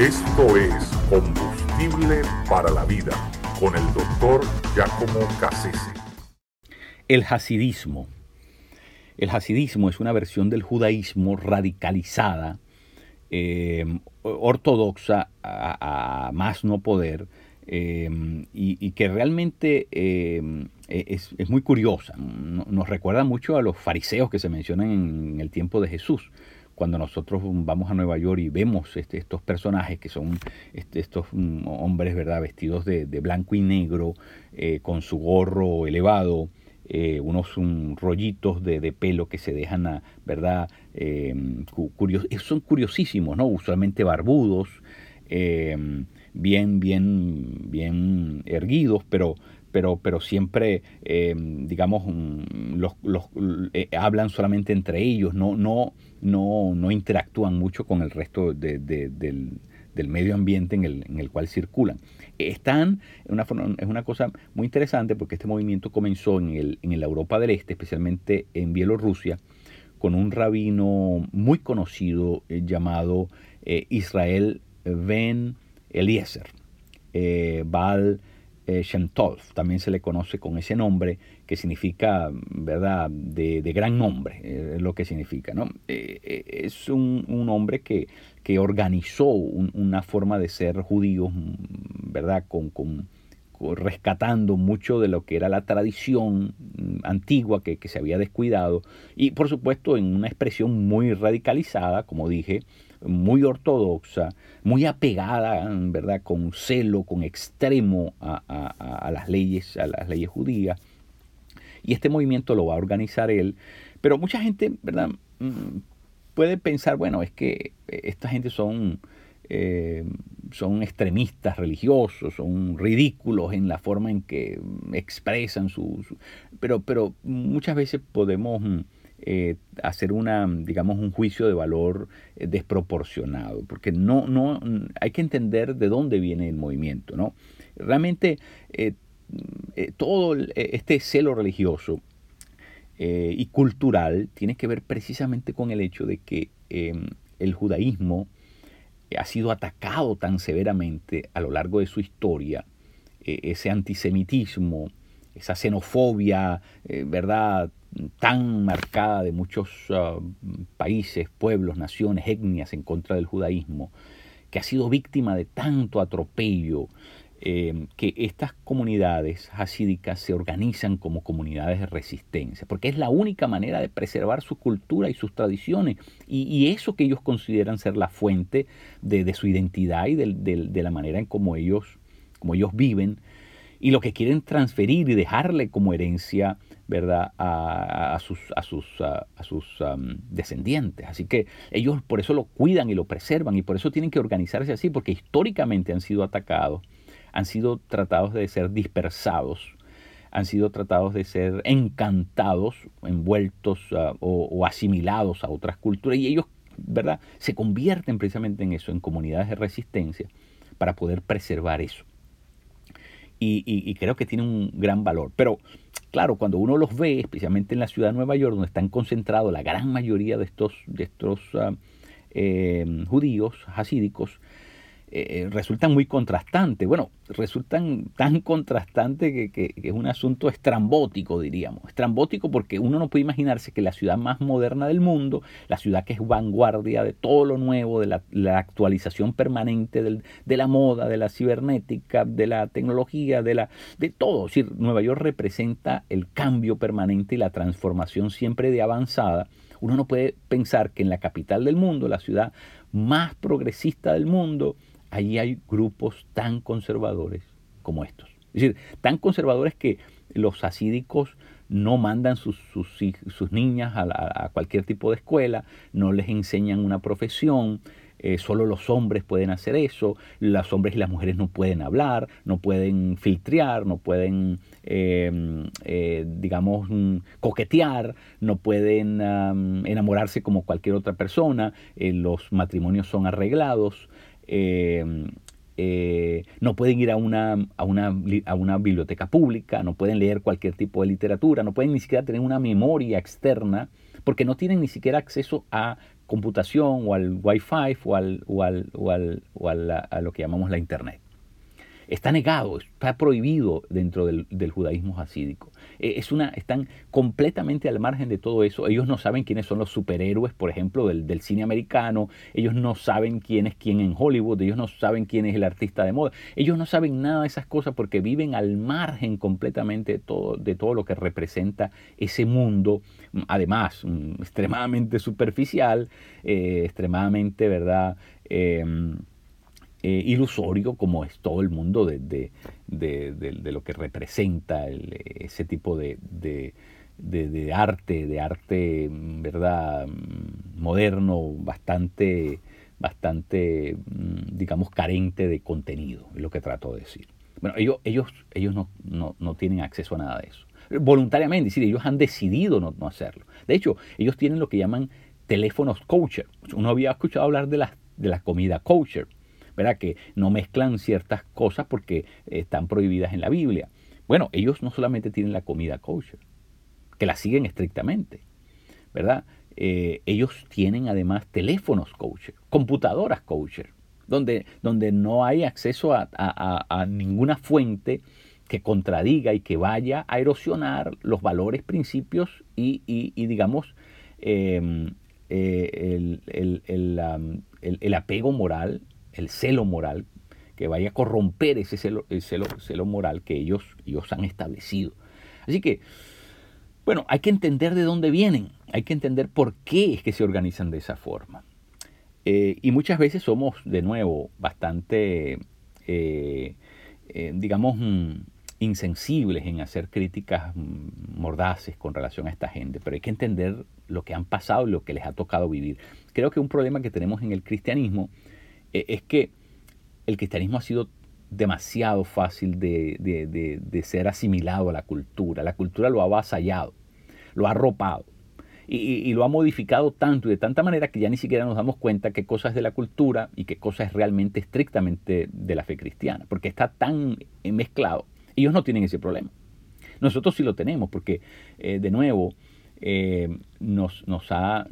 Esto es Combustible para la Vida con el doctor Giacomo Cassese. El hasidismo. El hasidismo es una versión del judaísmo radicalizada, eh, ortodoxa a, más no poder, eh, y, que realmente eh, es, es, muy curiosa. Nos recuerda mucho a los fariseos que se mencionan en el tiempo de Jesús cuando nosotros vamos a Nueva York y vemos este, estos personajes que son este, estos mm, hombres verdad vestidos de, blanco y negro eh, con su gorro elevado eh, unos rollitos de, pelo que se dejan a, verdad eh, son curiosísimos no usualmente barbudos bien bien bien erguidos pero pero, pero siempre, eh, digamos, mm, los, los eh, hablan solamente entre ellos, no, no, no, no interactúan mucho con el resto del, del, medio ambiente en el, en el cual circulan. Están, una, es una cosa muy interesante porque este movimiento comenzó en, el, en la Europa del Este, especialmente en Bielorrusia, con un rabino muy conocido eh, llamado Israel Ben Eliezer. Baal eh, también se le conoce con ese nombre que significa, ¿verdad?, de, gran nombre, eh, es lo que significa, ¿no? Eh, eh, es un, hombre que, que organizó una forma de ser judío, ¿verdad?, con, rescatando mucho de lo que era la tradición antigua que, que, se había descuidado y por supuesto en una expresión muy radicalizada, como dije, muy ortodoxa, muy apegada, ¿verdad? Con celo, con extremo a, las leyes, a las leyes judías. Y este movimiento lo va a organizar él. Pero mucha gente, ¿verdad? Mm, puede pensar, bueno, es que esta gente son, eh, son extremistas religiosos, son ridículos en la forma en que expresan su... pero, pero muchas veces podemos mm, eh, hacer una, digamos, un juicio de valor eh, desproporcionado, porque no, no, hay que entender de dónde viene el movimiento, ¿no? Realmente eh, todo este celo religioso y cultural tiene que ver precisamente con el hecho de que em, el judaísmo ha sido atacado tan severamente a lo largo de su historia, ese antisemitismo, esa xenofobia, ¿verdad? tan marcada de muchos ah, países, pueblos, naciones, etnias en contra del judaísmo, que ha sido víctima de tanto atropello, eh, que estas comunidades hasídicas se organizan como comunidades de resistencia, porque es la única manera de preservar su cultura y sus tradiciones, y, eso que ellos consideran ser la fuente de, su identidad y de, la manera en como ellos, como ellos viven, y lo que quieren transferir y dejarle como herencia ¿verdad? A, sus, a sus, descendientes. Así que ellos por eso lo cuidan y lo preservan y por eso tienen que organizarse así, porque históricamente han sido atacados, han sido tratados de ser dispersados, han sido tratados de ser encantados, envueltos ah, o, asimilados a otras culturas y ellos, ¿verdad? Se convierten precisamente en eso, en comunidades de resistencia para poder preservar eso. Y, y creo que tiene un gran valor. Pero Claro, cuando uno los ve, especialmente en la ciudad de Nueva York, donde están concentrados la gran mayoría de estos, de estos eh, judíos hasídicos, eh, resultan muy contrastantes. Bueno, resultan tan contrastantes que, es un asunto estrambótico, diríamos. Estrambótico porque uno no puede imaginarse que la ciudad más moderna del mundo, la ciudad que es vanguardia de todo lo nuevo, de la, actualización permanente de la moda, de la cibernética, de la tecnología, de, la, de todo. Es decir, Nueva York representa el cambio permanente y la transformación siempre de avanzada. Uno no puede pensar que en la capital del mundo, la ciudad más progresista del mundo, allí hay grupos tan conservadores como estos. Es decir, tan conservadores que los asídicos no mandan sus, sus, niñas a, cualquier tipo de escuela, no les enseñan una profesión, eh, solo los hombres pueden hacer eso, los hombres y las mujeres no pueden hablar, no pueden filtrear, no pueden, em, eh, digamos, mm, coquetear, no pueden enamorarse como cualquier otra persona, eh, los matrimonios son arreglados, eh, eh, no pueden ir a una, a, una, a una biblioteca pública, no pueden leer cualquier tipo de literatura, no pueden ni siquiera tener una memoria externa, porque no tienen ni siquiera acceso a computación o al Wi-Fi o, al, o, al, o, al, o a lo que llamamos la Internet. Está negado, está prohibido dentro del, del judaísmo hasídico. Eh, es una, están completamente al margen de todo eso. Ellos no saben quiénes son los superhéroes, por ejemplo, del, cine americano. Ellos no saben quién es quién en Hollywood. Ellos no saben quién es el artista de moda. Ellos no saben nada de esas cosas porque viven al margen completamente de todo, de todo lo que representa ese mundo. Además, mm, extremadamente superficial, eh, extremadamente, ¿verdad? Em, eh, ilusorio como es todo el mundo de, de, lo que representa ese tipo de, arte, de arte, ¿verdad? Moderno, bastante, bastante, mm, digamos, carente de contenido, es lo que trato de decir. Bueno, ellos, ellos, ellos no, no, tienen acceso a nada de eso. Voluntariamente, es decir, ellos han decidido no, no hacerlo. De hecho, ellos tienen lo que llaman teléfonos kosher. Uno había escuchado hablar de la, de la comida kosher que no mezclan ciertas cosas porque están prohibidas en la Biblia. Bueno, ellos no solamente tienen la comida kosher, que la siguen estrictamente, ¿verdad? Eh, ellos tienen además teléfonos kosher, computadoras kosher, donde, donde no hay acceso a, ninguna fuente que contradiga y que vaya a erosionar los valores, principios y, digamos, em, eh, el, apego moral el celo moral, que vaya a corromper ese celo, el celo, moral que ellos, ellos han establecido. Así que, bueno, hay que entender de dónde vienen, hay que entender por qué es que se organizan de esa forma. Eh, y muchas veces somos, de nuevo, bastante, eh, eh, digamos, mm, insensibles en hacer críticas mm, mordaces con relación a esta gente, pero hay que entender lo que han pasado y lo que les ha tocado vivir. Creo que un problema que tenemos en el cristianismo es que el cristianismo ha sido demasiado fácil de, ser asimilado a la cultura. La cultura lo ha avasallado, lo ha arropado y, lo ha modificado tanto y de tanta manera que ya ni siquiera nos damos cuenta qué cosa es de la cultura y qué cosa es realmente estrictamente de la fe cristiana, porque está tan mezclado. Ellos no tienen ese problema. Nosotros sí lo tenemos, porque eh, de nuevo, eh, nos, ha,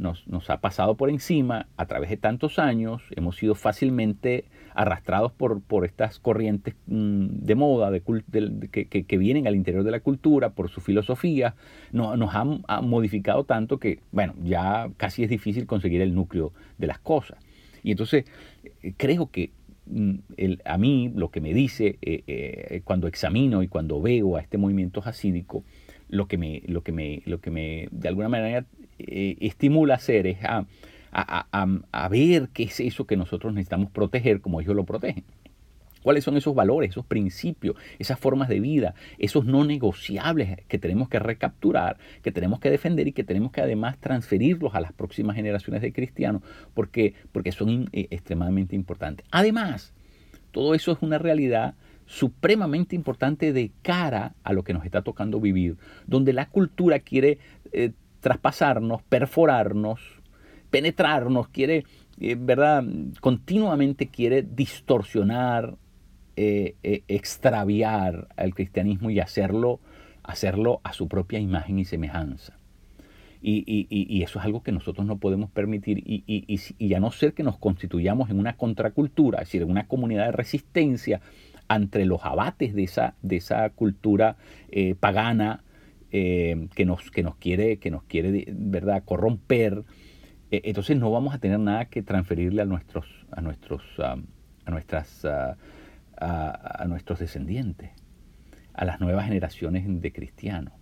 pasado por encima a través de tantos años, hemos sido fácilmente arrastrados por, estas corrientes mm, de moda de, que, que, vienen al interior de la cultura, por su filosofía, no, nos han, modificado tanto que, bueno, ya casi es difícil conseguir el núcleo de las cosas. Y entonces eh, creo que mm, a mí lo que me dice eh, cuando examino y cuando veo a este movimiento hasídico, lo que me, lo que me, lo que me de alguna manera eh, estimula a hacer es a, a, ver qué es eso que nosotros necesitamos proteger como ellos lo protegen. ¿Cuáles son esos valores, esos principios, esas formas de vida, esos no negociables que tenemos que recapturar, que tenemos que defender y que tenemos que además transferirlos a las próximas generaciones de cristianos porque, porque son eh, extremadamente importantes? Además, todo eso es una realidad supremamente importante de cara a lo que nos está tocando vivir, donde la cultura quiere eh, traspasarnos, perforarnos, penetrarnos, quiere, eh, ¿verdad? Continuamente quiere distorsionar, eh, extraviar al cristianismo y hacerlo, hacerlo a su propia imagen y semejanza. Y, eso es algo que nosotros no podemos permitir y, y, a no ser que nos constituyamos en una contracultura, es decir, en una comunidad de resistencia entre los abates de esa, de esa cultura eh, pagana eh, que, nos, que nos quiere, que nos quiere ¿verdad? corromper, eh, entonces no vamos a tener nada que transferirle a nuestros, a nuestros, a nuestras, a, nuestros descendientes, a las nuevas generaciones de cristianos,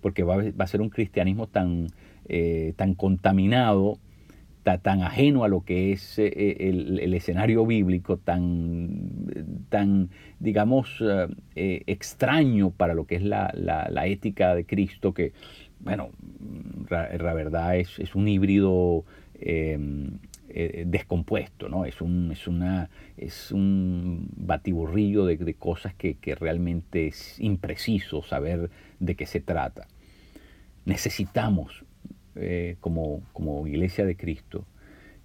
porque va, va a ser un cristianismo tan, tan contaminado tan ajeno a lo que es eh, eh, el, escenario bíblico, tan, tan digamos, eh, extraño para lo que es la, ética de Cristo, que, bueno, la, verdad es, es, un híbrido em, descompuesto, ¿no? Es un, es una, es un batiburrillo de, de cosas que, que realmente es impreciso saber de qué se trata. Necesitamos eh, como, como, iglesia de Cristo,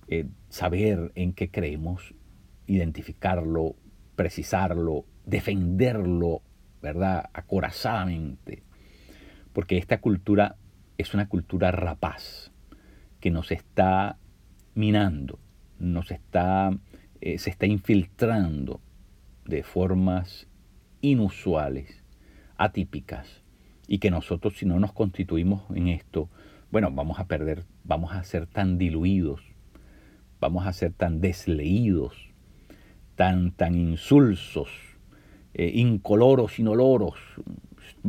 eh, saber en qué creemos, identificarlo, precisarlo, defenderlo, ¿verdad? Acorazadamente. Porque esta cultura es una cultura rapaz que nos está minando, nos está, eh, se está infiltrando de formas inusuales, atípicas, y que nosotros si no nos constituimos en esto, bueno, vamos a perder, vamos a ser tan diluidos, vamos a ser tan desleídos, tan, tan insulsos, eh, incoloros, inoloros.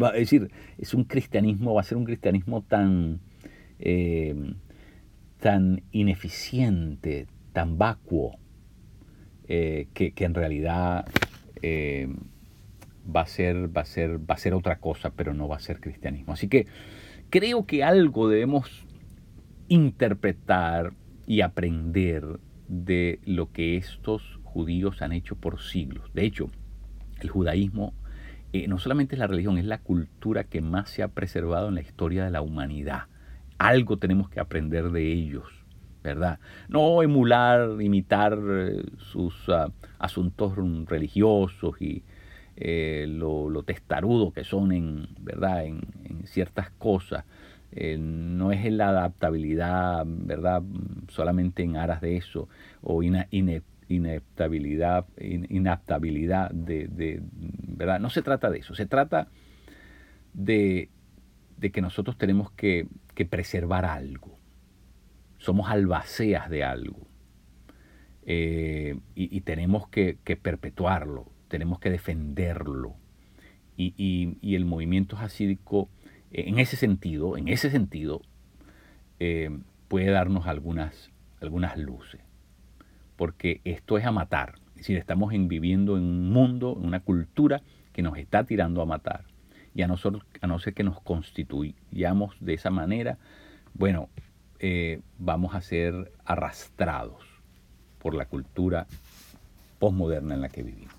Va, es decir, es un cristianismo, va a ser un cristianismo tan, eh, tan ineficiente, tan vacuo, eh, que, en realidad va, a ser, va, a ser, va a ser otra cosa, pero no va a ser cristianismo. Así que creo que algo debemos interpretar y aprender de lo que estos judíos han hecho por siglos. De hecho, el judaísmo eh, no solamente es la religión, es la cultura que más se ha preservado en la historia de la humanidad. Algo tenemos que aprender de ellos, ¿verdad? No emular, imitar eh, sus ah, asuntos religiosos y eh, lo, testarudo que son en, ¿verdad? en, ciertas cosas. no es la adaptabilidad, ¿verdad? Solamente en aras de eso, o ina, inaptabilidad, inaptabilidad de, ¿verdad? No se trata de eso, se trata de, que nosotros tenemos que, preservar algo. Somos albaceas de algo. Eh, y, tenemos que, perpetuarlo, tenemos que defenderlo. Y, el movimiento hasídico, en ese sentido, en ese sentido, eh, puede darnos algunas, algunas luces porque esto es a matar. Es decir, estamos viviendo en un mundo, en una cultura que nos está tirando a matar. Y a, a no ser que nos constituyamos de esa manera, bueno, eh, vamos a ser arrastrados por la cultura posmoderna en la que vivimos.